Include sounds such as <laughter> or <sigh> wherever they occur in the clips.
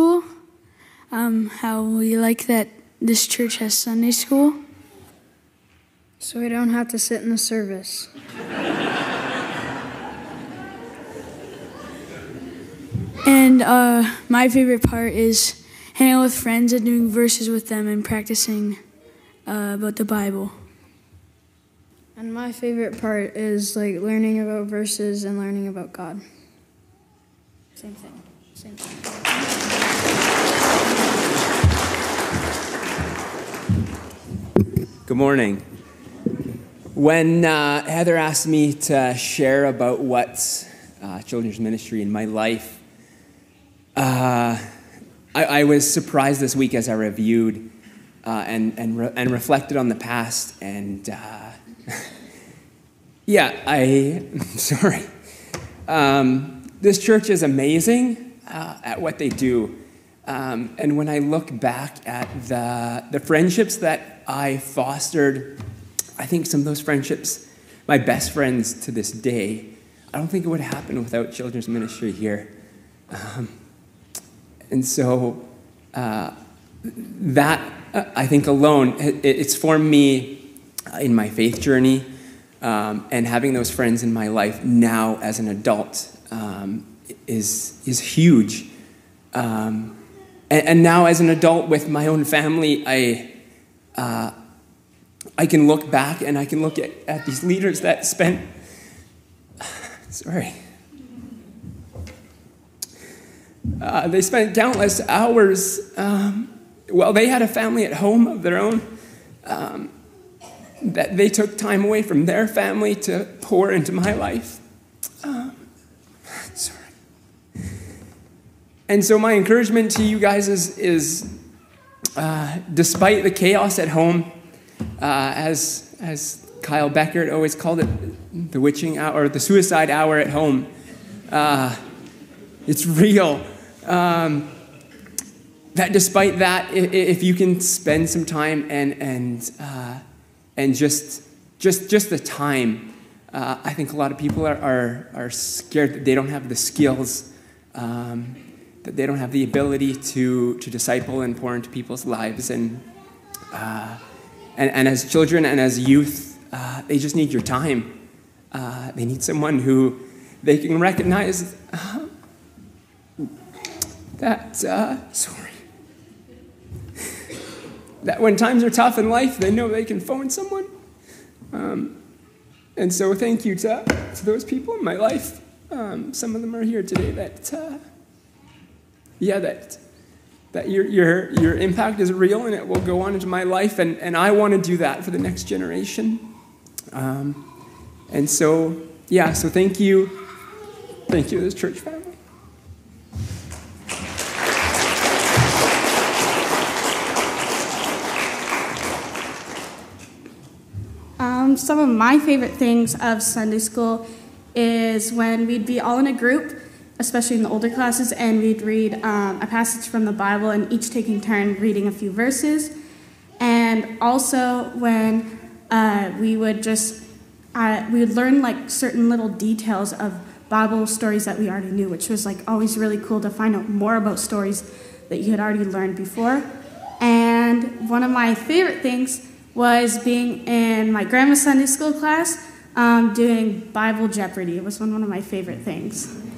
school, um, how we like that this church has Sunday school. So we don't have to sit in the service. And uh, my favorite part is hanging out with friends and doing verses with them and practicing uh, about the Bible. And my favorite part is like learning about verses and learning about God. Same thing. Same thing. Good morning. When uh, Heather asked me to share about what's uh, children's ministry in my life, uh, I, I, was surprised this week as I reviewed uh, and, and, re- and reflected on the past. And uh, <laughs> yeah, I, am <laughs> sorry. Um, this church is amazing uh, at what they do. Um, and when I look back at the, the friendships that I fostered, I think some of those friendships, my best friends to this day, I don't think it would happen without children's ministry here. Um, and so uh, that, uh, I think, alone, it, it's formed me in my faith journey. Um, and having those friends in my life now as an adult um, is, is huge. Um, and, and, now, as an adult with my own family, I, uh, I can look back and I can look at, at these leaders that spent, <sighs> sorry, uh, they spent countless hours. Um, well, they had a family at home of their own. Um, that they took time away from their family to pour into my life. Um, sorry. And so, my encouragement to you guys is, is uh, despite the chaos at home, uh, as, as Kyle Beckert always called it, the witching hour, or the suicide hour at home, uh, it's real. Um, that despite that, if you can spend some time and, and, uh, and just, just, just the time, uh, I think a lot of people are, are, are scared that they don't have the skills um, that they don't have the ability to, to disciple and pour into people's lives. And, uh, and, and, as children and as youth, uh, they just need your time. Uh, they need someone who they can recognize uh, that, uh, sorry, that when times are tough in life, they know they can phone someone. Um, and so, thank you to, to those people in my life. Um, some of them are here today that uh, yeah, that, that your, your, your impact is real and it will go on into my life, and, and I want to do that for the next generation. Um, and so, yeah, so thank you. Thank you, this church family. Um, some of my favorite things of Sunday school is when we'd be all in a group especially in the older classes, and we'd read um, a passage from the Bible and each taking turn reading a few verses. And also when uh, we would just uh, we would learn like certain little details of Bible stories that we already knew, which was like always really cool to find out more about stories that you had already learned before. And one of my favorite things was being in my grandma's Sunday school class um, doing Bible Jeopardy. It was one, one of my favorite things.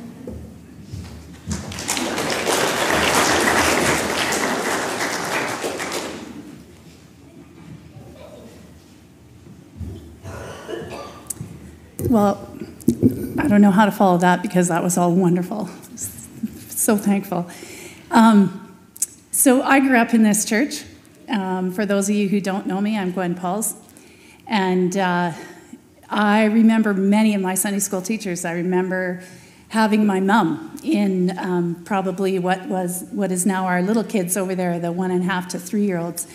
Well, I don't know how to follow that because that was all wonderful. So thankful. Um, so I grew up in this church. Um, for those of you who don't know me, I'm Gwen Pauls. And uh, I remember many of my Sunday school teachers. I remember having my mom in um, probably what was what is now our little kids over there, the one and a half to three year olds.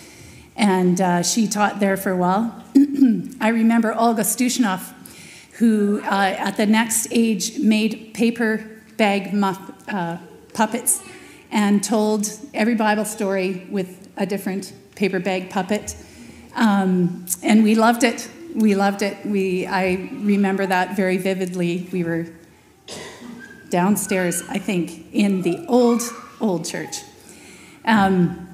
And uh, she taught there for a while. <clears throat> I remember Olga Stushnoff who uh, at the next age made paper bag muff, uh, puppets and told every Bible story with a different paper bag puppet. Um, and we loved it. We loved it. We, I remember that very vividly. We were downstairs, I think, in the old, old church. Um,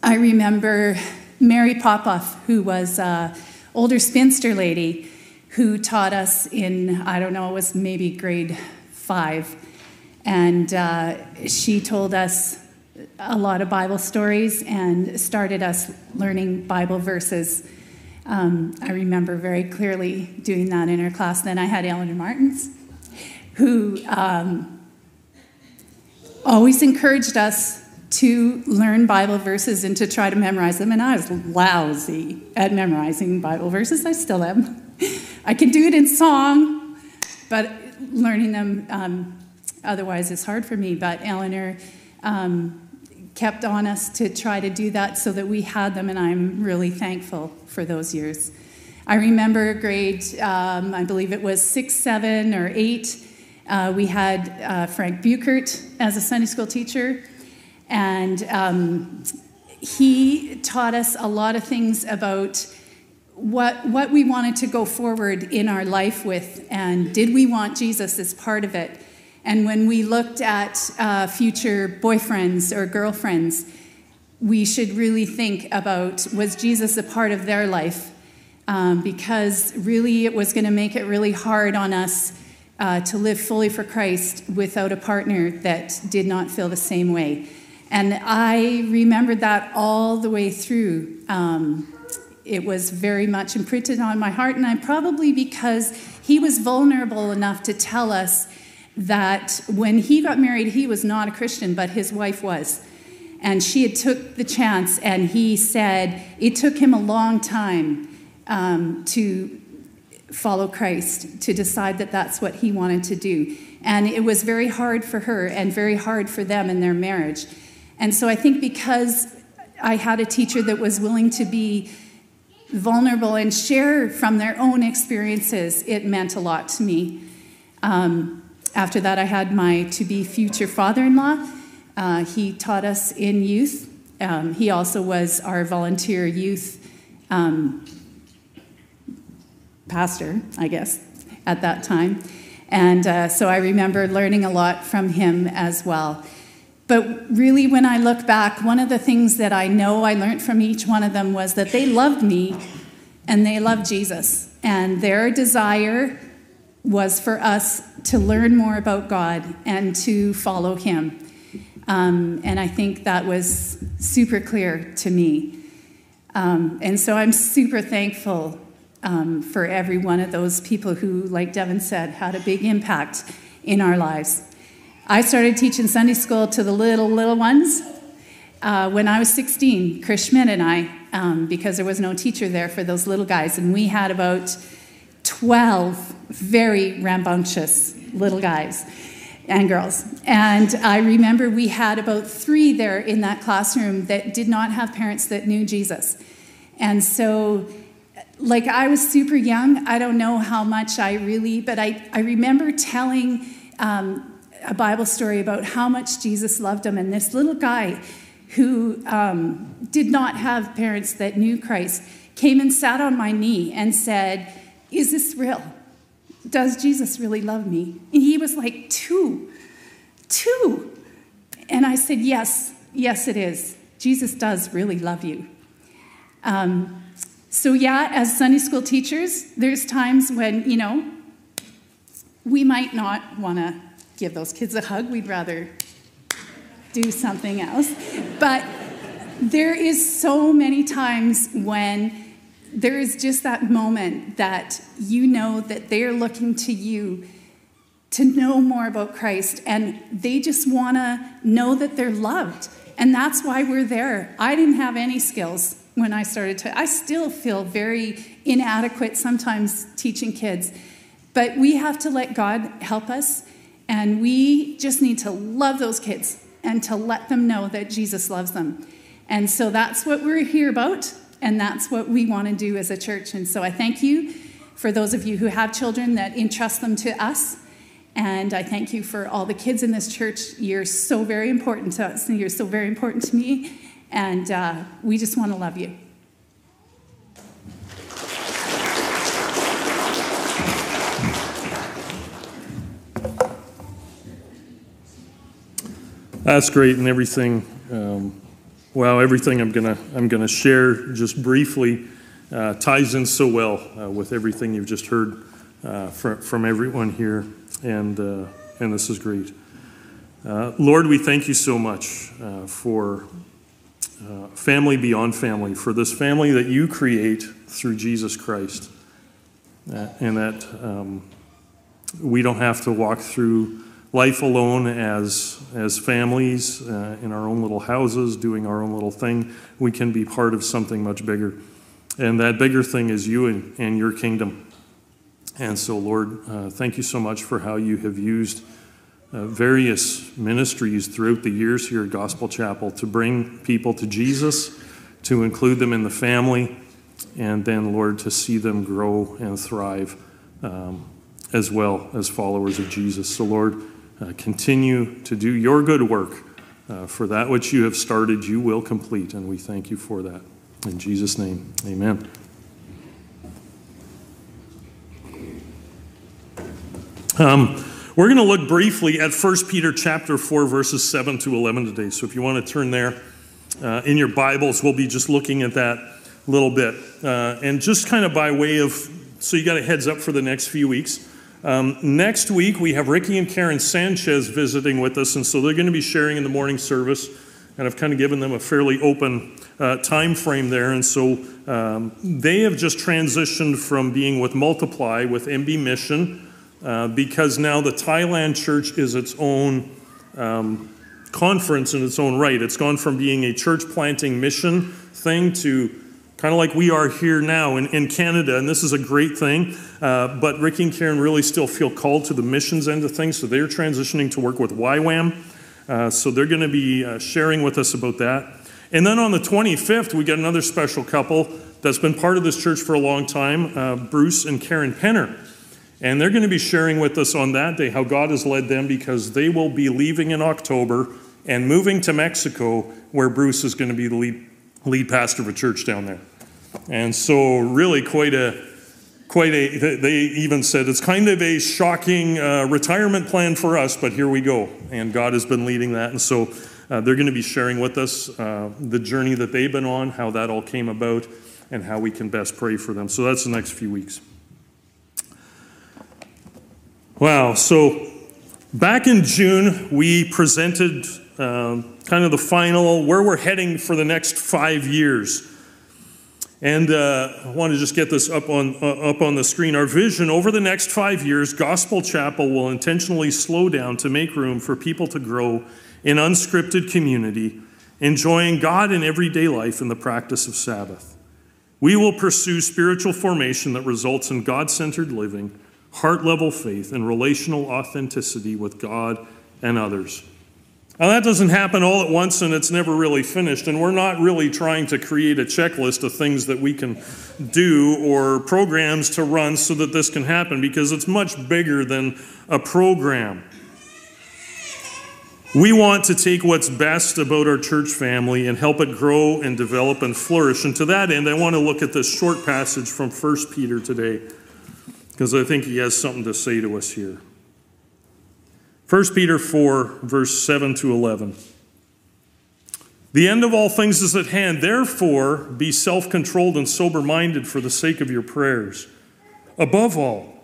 I remember Mary Popoff, who was an older spinster lady who taught us in, I don't know, it was maybe grade five. And uh, she told us a lot of Bible stories and started us learning Bible verses. Um, I remember very clearly doing that in her class. Then I had Eleanor Martins, who um, always encouraged us to learn Bible verses and to try to memorize them. And I was lousy at memorizing Bible verses. I still am. I can do it in song, but learning them um, otherwise is hard for me. But Eleanor um, kept on us to try to do that so that we had them, and I'm really thankful for those years. I remember grade, um, I believe it was six, seven, or eight. Uh, we had uh, Frank Buchert as a Sunday school teacher, and um, he taught us a lot of things about what, what we wanted to go forward in our life with, and did we want Jesus as part of it? And when we looked at uh, future boyfriends or girlfriends, we should really think about was Jesus a part of their life? Um, because really it was going to make it really hard on us uh, to live fully for Christ without a partner that did not feel the same way. And I remembered that all the way through. Um, it was very much imprinted on my heart, and I probably because he was vulnerable enough to tell us that when he got married, he was not a Christian, but his wife was. And she had took the chance, and he said it took him a long time um, to follow Christ, to decide that that's what he wanted to do. And it was very hard for her and very hard for them in their marriage. And so I think because I had a teacher that was willing to be vulnerable and share from their own experiences, it meant a lot to me. Um, after that, I had my to be future father in law. Uh, he taught us in youth. Um, he also was our volunteer youth um, pastor, I guess, at that time. And uh, so I remember learning a lot from him as well. But really, when I look back, one of the things that I know I learned from each one of them was that they loved me and they loved Jesus. And their desire was for us to learn more about God and to follow Him. Um, and I think that was super clear to me. Um, and so I'm super thankful um, for every one of those people who, like Devin said, had a big impact in our lives. I started teaching Sunday school to the little, little ones uh, when I was 16, Chris Schmidt and I, um, because there was no teacher there for those little guys. And we had about 12 very rambunctious little guys and girls. And I remember we had about three there in that classroom that did not have parents that knew Jesus. And so, like, I was super young. I don't know how much I really, but I, I remember telling um, a Bible story about how much Jesus loved him. And this little guy who um, did not have parents that knew Christ came and sat on my knee and said, Is this real? Does Jesus really love me? And he was like, Two, two. And I said, Yes, yes, it is. Jesus does really love you. Um, so, yeah, as Sunday school teachers, there's times when, you know, we might not want to give those kids a hug. We'd rather do something else. But there is so many times when there is just that moment that you know that they're looking to you to know more about Christ and they just want to know that they're loved. And that's why we're there. I didn't have any skills when I started to, I still feel very inadequate sometimes teaching kids. But we have to let God help us, and we just need to love those kids and to let them know that Jesus loves them. And so that's what we're here about. And that's what we want to do as a church. And so I thank you for those of you who have children that entrust them to us. And I thank you for all the kids in this church. You're so very important to us, and you're so very important to me. And uh, we just want to love you. That's great and everything. Um, Wow, everything I'm gonna I'm gonna share just briefly uh, ties in so well uh, with everything you've just heard uh, from, from everyone here, and uh, and this is great. Uh, Lord, we thank you so much uh, for family beyond family, for this family that you create through Jesus Christ, and that um, we don't have to walk through life alone as, as families uh, in our own little houses, doing our own little thing. We can be part of something much bigger. And that bigger thing is you and, and your kingdom. And so, Lord, uh, thank you so much for how you have used uh, various ministries throughout the years here at Gospel Chapel to bring people to Jesus, to include them in the family, and then, Lord, to see them grow and thrive um, as well as followers of Jesus. So, Lord, uh, continue to do your good work. Uh, for that which you have started, you will complete, and we thank you for that. In Jesus' name, amen. Um, we're going to look briefly at 1 Peter chapter 4, verses 7 to 11 today. So if you want to turn there uh, in your Bibles, we'll be just looking at that a little bit. Uh, and just kind of by way of, so you got a heads up for the next few weeks. Um, next week, we have Ricky and Karen Sanchez visiting with us, and so they're going to be sharing in the morning service. And I've kind of given them a fairly open uh, time frame there. And so um, they have just transitioned from being with Multiply with MB Mission uh, because now the Thailand church is its own um, conference in its own right. It's gone from being a church planting mission thing to kind of like we are here now in, in Canada, and this is a great thing. Uh, but Ricky and Karen really still feel called to the missions end of things, so they're transitioning to work with YWAM. Uh, so they're going to be uh, sharing with us about that. And then on the 25th, we get another special couple that's been part of this church for a long time, uh, Bruce and Karen Penner. And they're going to be sharing with us on that day how God has led them because they will be leaving in October and moving to Mexico, where Bruce is going to be the lead, lead pastor of a church down there. And so, really, quite a quite a. They even said it's kind of a shocking uh, retirement plan for us, but here we go. And God has been leading that, and so uh, they're going to be sharing with us uh, the journey that they've been on, how that all came about, and how we can best pray for them. So that's the next few weeks. Wow. So back in June, we presented um, kind of the final where we're heading for the next five years. And uh, I want to just get this up on, uh, up on the screen. Our vision over the next five years, Gospel Chapel will intentionally slow down to make room for people to grow in unscripted community, enjoying God in everyday life in the practice of Sabbath. We will pursue spiritual formation that results in God centered living, heart level faith, and relational authenticity with God and others. Now, that doesn't happen all at once and it's never really finished. And we're not really trying to create a checklist of things that we can do or programs to run so that this can happen because it's much bigger than a program. We want to take what's best about our church family and help it grow and develop and flourish. And to that end, I want to look at this short passage from 1 Peter today because I think he has something to say to us here. 1 Peter 4, verse 7 to 11. The end of all things is at hand. Therefore, be self controlled and sober minded for the sake of your prayers. Above all,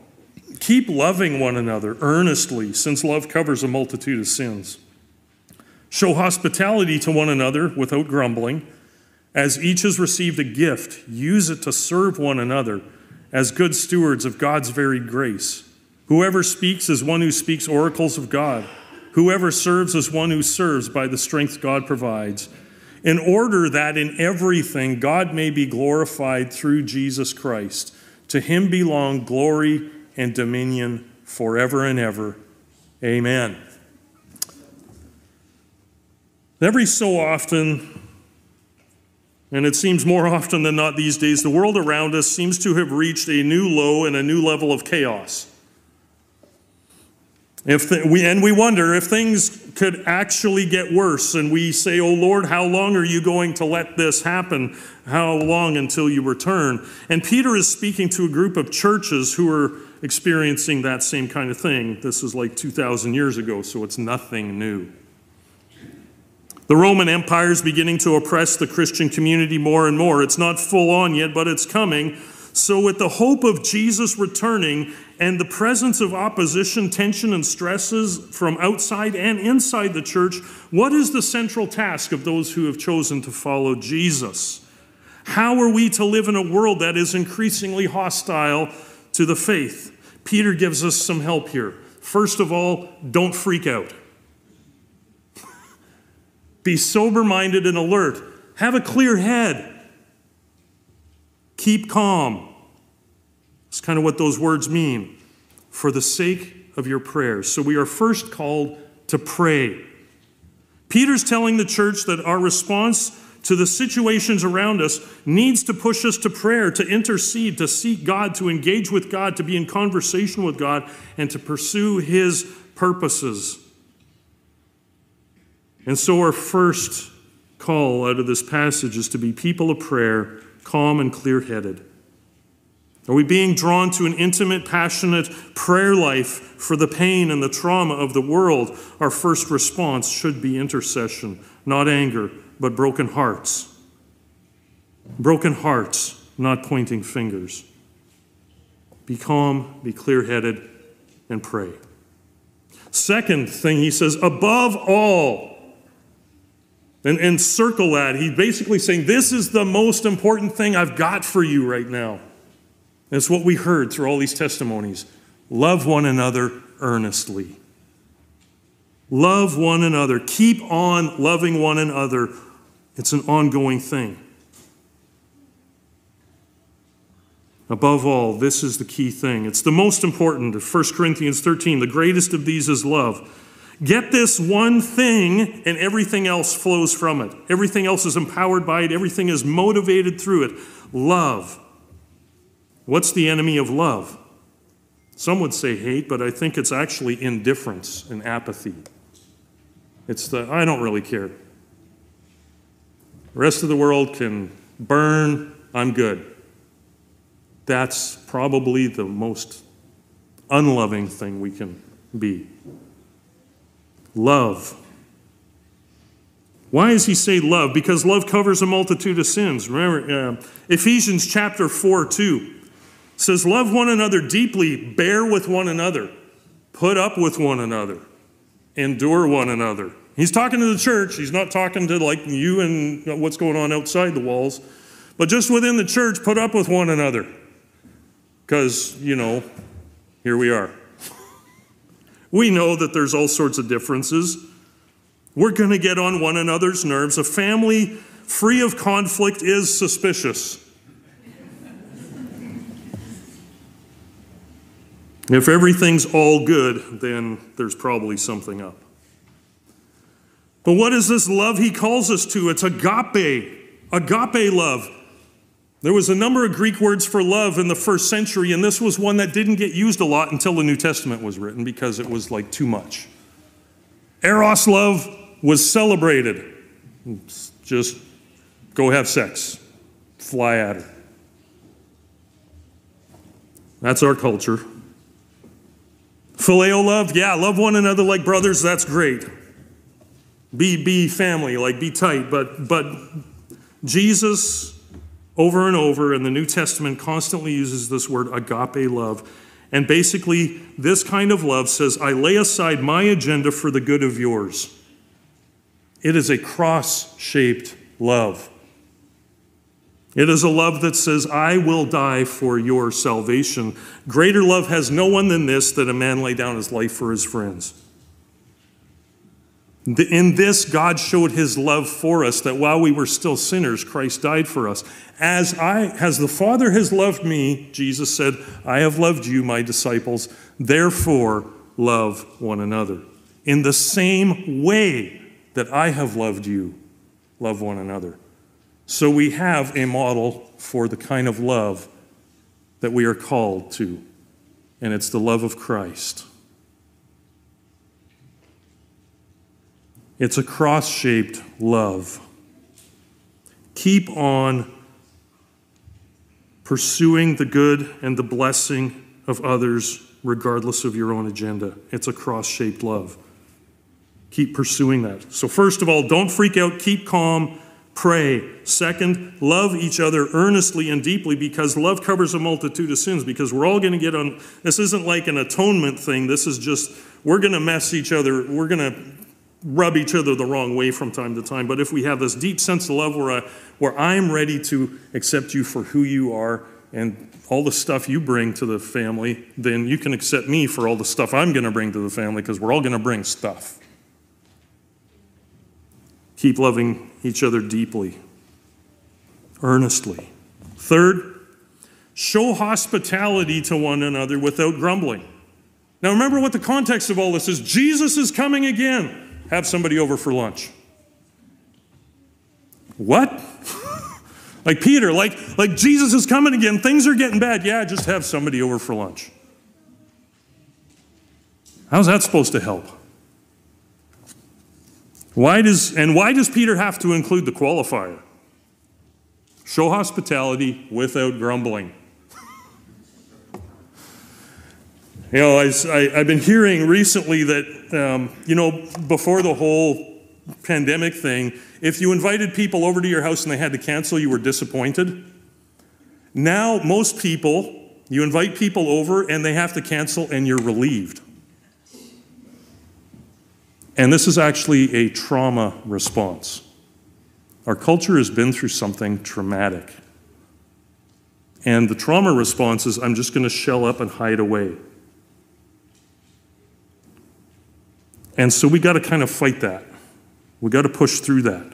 keep loving one another earnestly, since love covers a multitude of sins. Show hospitality to one another without grumbling. As each has received a gift, use it to serve one another as good stewards of God's varied grace. Whoever speaks is one who speaks oracles of God. Whoever serves is one who serves by the strength God provides, in order that in everything God may be glorified through Jesus Christ. To him belong glory and dominion forever and ever. Amen. Every so often, and it seems more often than not these days, the world around us seems to have reached a new low and a new level of chaos. If we, and we wonder if things could actually get worse, and we say, Oh Lord, how long are you going to let this happen? How long until you return? And Peter is speaking to a group of churches who are experiencing that same kind of thing. This was like 2,000 years ago, so it's nothing new. The Roman Empire is beginning to oppress the Christian community more and more. It's not full on yet, but it's coming. So, with the hope of Jesus returning and the presence of opposition, tension, and stresses from outside and inside the church, what is the central task of those who have chosen to follow Jesus? How are we to live in a world that is increasingly hostile to the faith? Peter gives us some help here. First of all, don't freak out. <laughs> Be sober minded and alert. Have a clear head. Keep calm. That's kind of what those words mean. For the sake of your prayers. So we are first called to pray. Peter's telling the church that our response to the situations around us needs to push us to prayer, to intercede, to seek God, to engage with God, to be in conversation with God, and to pursue His purposes. And so, our first call out of this passage is to be people of prayer, calm and clear headed. Are we being drawn to an intimate, passionate prayer life for the pain and the trauma of the world? Our first response should be intercession, not anger, but broken hearts. Broken hearts, not pointing fingers. Be calm, be clear headed, and pray. Second thing he says, above all, and, and circle that. He's basically saying, This is the most important thing I've got for you right now. That's what we heard through all these testimonies. Love one another earnestly. Love one another. Keep on loving one another. It's an ongoing thing. Above all, this is the key thing. It's the most important. 1 Corinthians 13, the greatest of these is love. Get this one thing, and everything else flows from it. Everything else is empowered by it, everything is motivated through it. Love. What's the enemy of love? Some would say hate, but I think it's actually indifference and apathy. It's the, I don't really care. The rest of the world can burn, I'm good. That's probably the most unloving thing we can be love. Why does he say love? Because love covers a multitude of sins. Remember, uh, Ephesians chapter 4 2 says, Love one another deeply, bear with one another, put up with one another, endure one another. He's talking to the church. He's not talking to like you and what's going on outside the walls. But just within the church, put up with one another. Because, you know, here we are. We know that there's all sorts of differences. We're going to get on one another's nerves. A family free of conflict is suspicious. If everything's all good, then there's probably something up. But what is this love he calls us to? It's agape, agape love. There was a number of Greek words for love in the first century, and this was one that didn't get used a lot until the New Testament was written because it was like too much. Eros love was celebrated. Just go have sex, fly at her. That's our culture. Phileo love, yeah, love one another like brothers, that's great. Be, be family, like be tight, but, but Jesus over and over and the New Testament constantly uses this word agape love. And basically, this kind of love says, I lay aside my agenda for the good of yours. It is a cross shaped love. It is a love that says, I will die for your salvation. Greater love has no one than this, that a man lay down his life for his friends. In this, God showed his love for us, that while we were still sinners, Christ died for us. As, I, as the Father has loved me, Jesus said, I have loved you, my disciples, therefore love one another. In the same way that I have loved you, love one another. So we have a model for the kind of love that we are called to, and it's the love of Christ. It's a cross shaped love. Keep on pursuing the good and the blessing of others, regardless of your own agenda. It's a cross shaped love. Keep pursuing that. So, first of all, don't freak out, keep calm, pray. Second, love each other earnestly and deeply because love covers a multitude of sins. Because we're all going to get on, this isn't like an atonement thing. This is just, we're going to mess each other, we're going to rub each other the wrong way from time to time. But if we have this deep sense of love where, I, where I'm ready to accept you for who you are and all the stuff you bring to the family, then you can accept me for all the stuff I'm going to bring to the family because we're all going to bring stuff. Keep loving each other deeply, earnestly. Third, show hospitality to one another without grumbling. Now, remember what the context of all this is Jesus is coming again. Have somebody over for lunch. What? <laughs> like Peter, like, like Jesus is coming again. Things are getting bad. Yeah, just have somebody over for lunch. How's that supposed to help? Why does, and why does Peter have to include the qualifier? Show hospitality without grumbling. You know, I, I, have been hearing recently that, um, you know, before the whole pandemic thing, if you invited people over to your house and they had to cancel, you were disappointed. Now, most people, you invite people over and they have to cancel and you're relieved. And this is actually a trauma response. Our culture has been through something traumatic. And the trauma response is I'm just going to shell up and hide away. And so we got to kind of fight that. We got to push through that.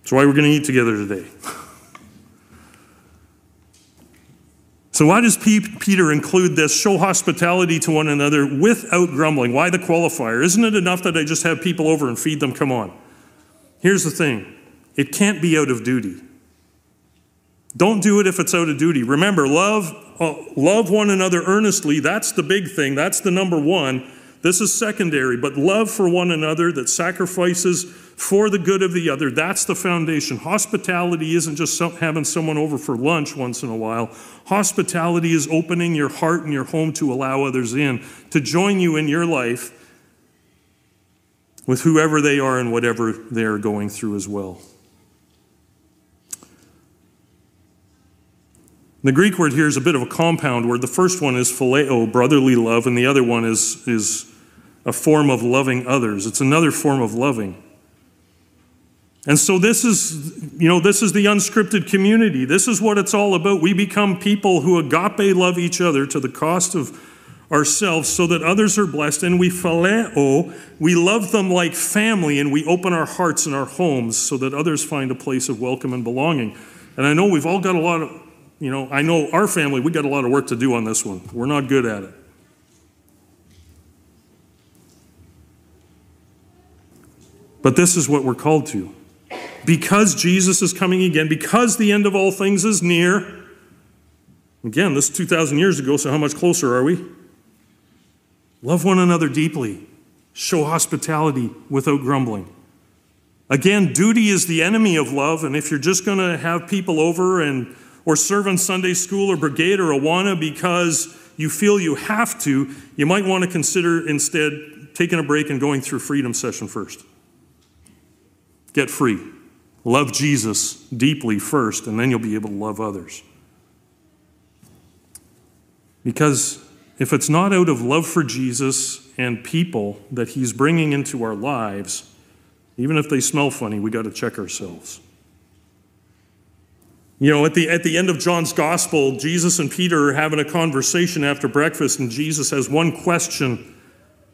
That's why we're going to eat together today. So, why does Peter include this? Show hospitality to one another without grumbling. Why the qualifier? Isn't it enough that I just have people over and feed them? Come on. Here's the thing it can't be out of duty. Don't do it if it's out of duty. Remember, love, uh, love one another earnestly. That's the big thing. That's the number one. This is secondary, but love for one another that sacrifices for the good of the other, that's the foundation. Hospitality isn't just having someone over for lunch once in a while. Hospitality is opening your heart and your home to allow others in, to join you in your life with whoever they are and whatever they are going through as well. The Greek word here is a bit of a compound word. The first one is phileo, brotherly love, and the other one is, is a form of loving others. It's another form of loving. And so this is, you know, this is the unscripted community. This is what it's all about. We become people who agape love each other to the cost of ourselves so that others are blessed and we phileo, we love them like family and we open our hearts and our homes so that others find a place of welcome and belonging. And I know we've all got a lot of you know, I know our family, we got a lot of work to do on this one. We're not good at it. But this is what we're called to. Because Jesus is coming again, because the end of all things is near. Again, this is 2,000 years ago, so how much closer are we? Love one another deeply. Show hospitality without grumbling. Again, duty is the enemy of love, and if you're just going to have people over and or serve on Sunday school or brigade or Awana because you feel you have to, you might want to consider instead taking a break and going through freedom session first. Get free. Love Jesus deeply first, and then you'll be able to love others. Because if it's not out of love for Jesus and people that he's bringing into our lives, even if they smell funny, we got to check ourselves. You know, at the, at the end of John's gospel, Jesus and Peter are having a conversation after breakfast, and Jesus has one question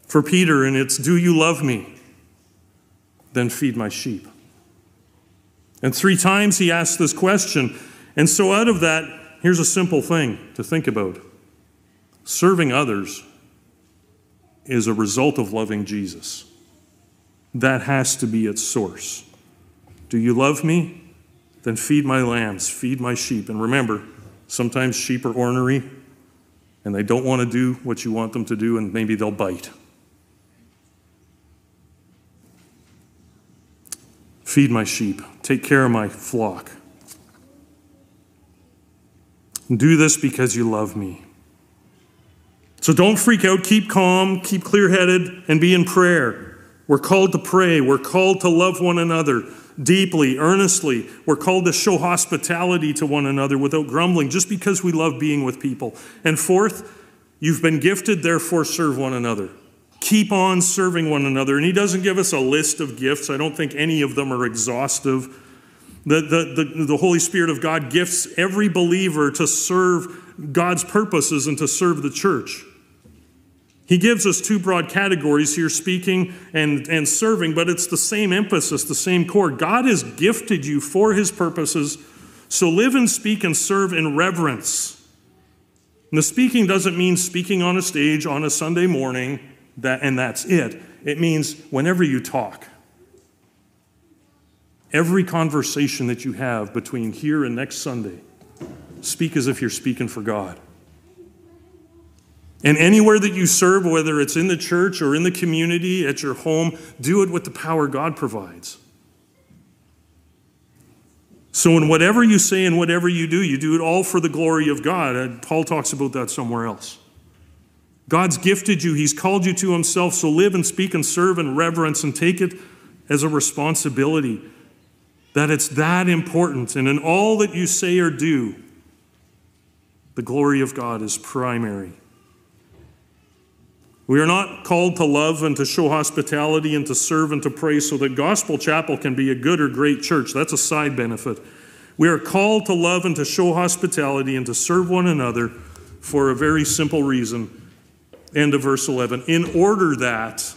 for Peter, and it's Do you love me? Then feed my sheep. And three times he asks this question. And so, out of that, here's a simple thing to think about serving others is a result of loving Jesus. That has to be its source. Do you love me? Then feed my lambs, feed my sheep. And remember, sometimes sheep are ornery and they don't want to do what you want them to do, and maybe they'll bite. Feed my sheep, take care of my flock. Do this because you love me. So don't freak out. Keep calm, keep clear headed, and be in prayer. We're called to pray. We're called to love one another deeply, earnestly. We're called to show hospitality to one another without grumbling, just because we love being with people. And fourth, you've been gifted, therefore serve one another. Keep on serving one another. And he doesn't give us a list of gifts. I don't think any of them are exhaustive. The, the, the, the Holy Spirit of God gifts every believer to serve God's purposes and to serve the church. He gives us two broad categories here speaking and, and serving, but it's the same emphasis, the same core. God has gifted you for his purposes, so live and speak and serve in reverence. And the speaking doesn't mean speaking on a stage on a Sunday morning, that, and that's it. It means whenever you talk. Every conversation that you have between here and next Sunday, speak as if you're speaking for God. And anywhere that you serve, whether it's in the church or in the community, at your home, do it with the power God provides. So, in whatever you say and whatever you do, you do it all for the glory of God. And Paul talks about that somewhere else. God's gifted you, He's called you to Himself, so live and speak and serve in reverence and take it as a responsibility that it's that important. And in all that you say or do, the glory of God is primary. We are not called to love and to show hospitality and to serve and to pray so that Gospel Chapel can be a good or great church. That's a side benefit. We are called to love and to show hospitality and to serve one another for a very simple reason. End of verse 11. In order that,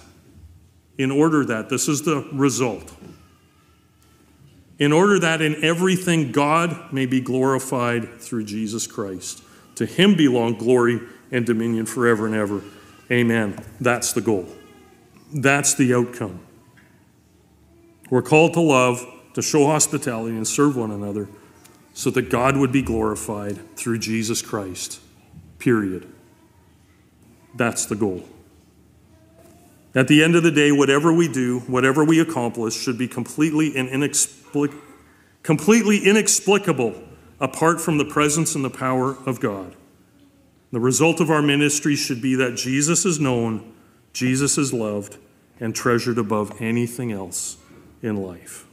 in order that, this is the result. In order that in everything God may be glorified through Jesus Christ. To him belong glory and dominion forever and ever. Amen. That's the goal. That's the outcome. We're called to love, to show hospitality, and serve one another so that God would be glorified through Jesus Christ. Period. That's the goal. At the end of the day, whatever we do, whatever we accomplish, should be completely and inexplic- completely inexplicable apart from the presence and the power of God. The result of our ministry should be that Jesus is known, Jesus is loved, and treasured above anything else in life.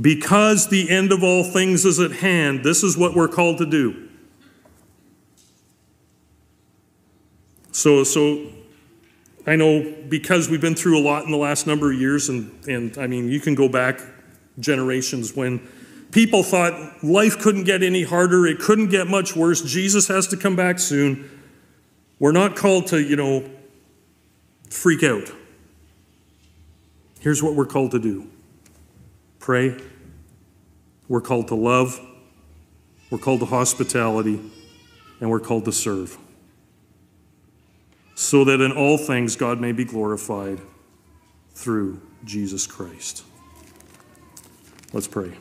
Because the end of all things is at hand, this is what we're called to do. So, so I know because we've been through a lot in the last number of years, and, and I mean, you can go back generations when People thought life couldn't get any harder, it couldn't get much worse. Jesus has to come back soon. We're not called to, you know, freak out. Here's what we're called to do pray. We're called to love. We're called to hospitality. And we're called to serve. So that in all things God may be glorified through Jesus Christ. Let's pray.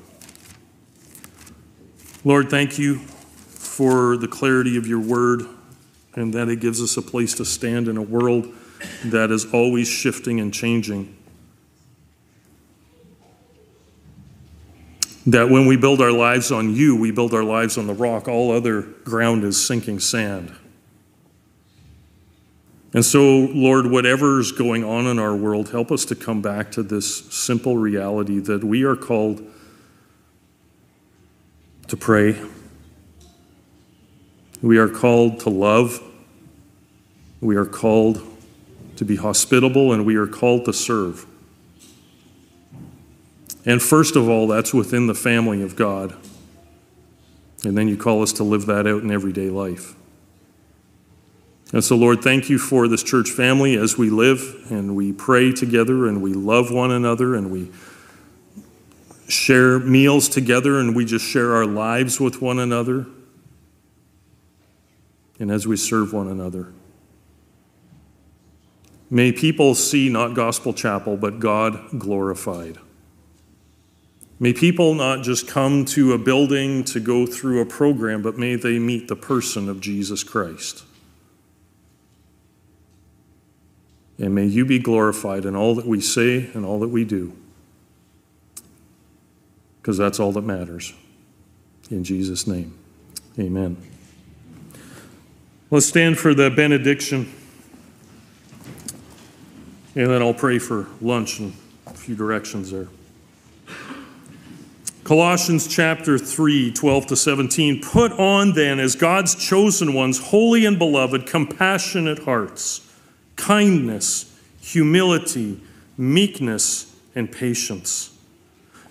Lord, thank you for the clarity of your word and that it gives us a place to stand in a world that is always shifting and changing. That when we build our lives on you, we build our lives on the rock. All other ground is sinking sand. And so, Lord, whatever is going on in our world, help us to come back to this simple reality that we are called to pray. We are called to love. We are called to be hospitable, and we are called to serve. And first of all, that's within the family of God. And then you call us to live that out in everyday life. And so, Lord, thank you for this church family as we live and we pray together and we love one another and we share meals together and we just share our lives with one another. And as we serve one another. May people see not Gospel Chapel, but God glorified. May people not just come to a building to go through a program, but may they meet the person of Jesus Christ. And may you be glorified in all that we say and all that we do because that's all that matters. In Jesus' name, amen. Let's stand for the benediction. And then I'll pray for lunch and a few directions there. Colossians chapter 3, 12 to 17. Put on then, as God's chosen ones, holy and beloved, compassionate hearts, kindness, humility, meekness, and patience,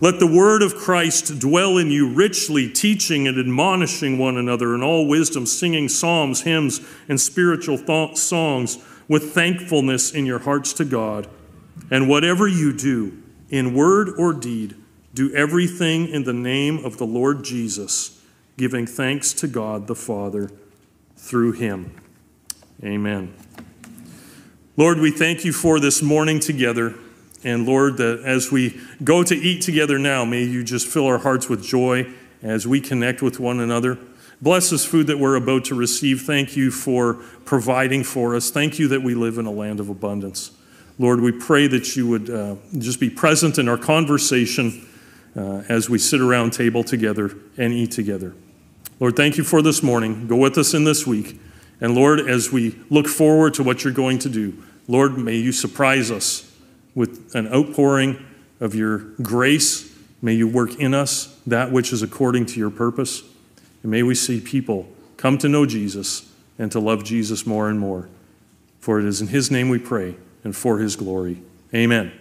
Let the word of Christ dwell in you richly, teaching and admonishing one another in all wisdom, singing psalms, hymns, and spiritual th- songs with thankfulness in your hearts to God. And whatever you do, in word or deed, do everything in the name of the Lord Jesus, giving thanks to God the Father through him. Amen. Lord, we thank you for this morning together. And Lord, that as we go to eat together now, may you just fill our hearts with joy as we connect with one another. Bless this food that we're about to receive. Thank you for providing for us. Thank you that we live in a land of abundance. Lord, we pray that you would uh, just be present in our conversation uh, as we sit around table together and eat together. Lord, thank you for this morning. Go with us in this week. And Lord, as we look forward to what you're going to do, Lord, may you surprise us with an outpouring of your grace. May you work in us that which is according to your purpose. And may we see people come to know Jesus and to love Jesus more and more. For it is in his name we pray and for his glory. Amen.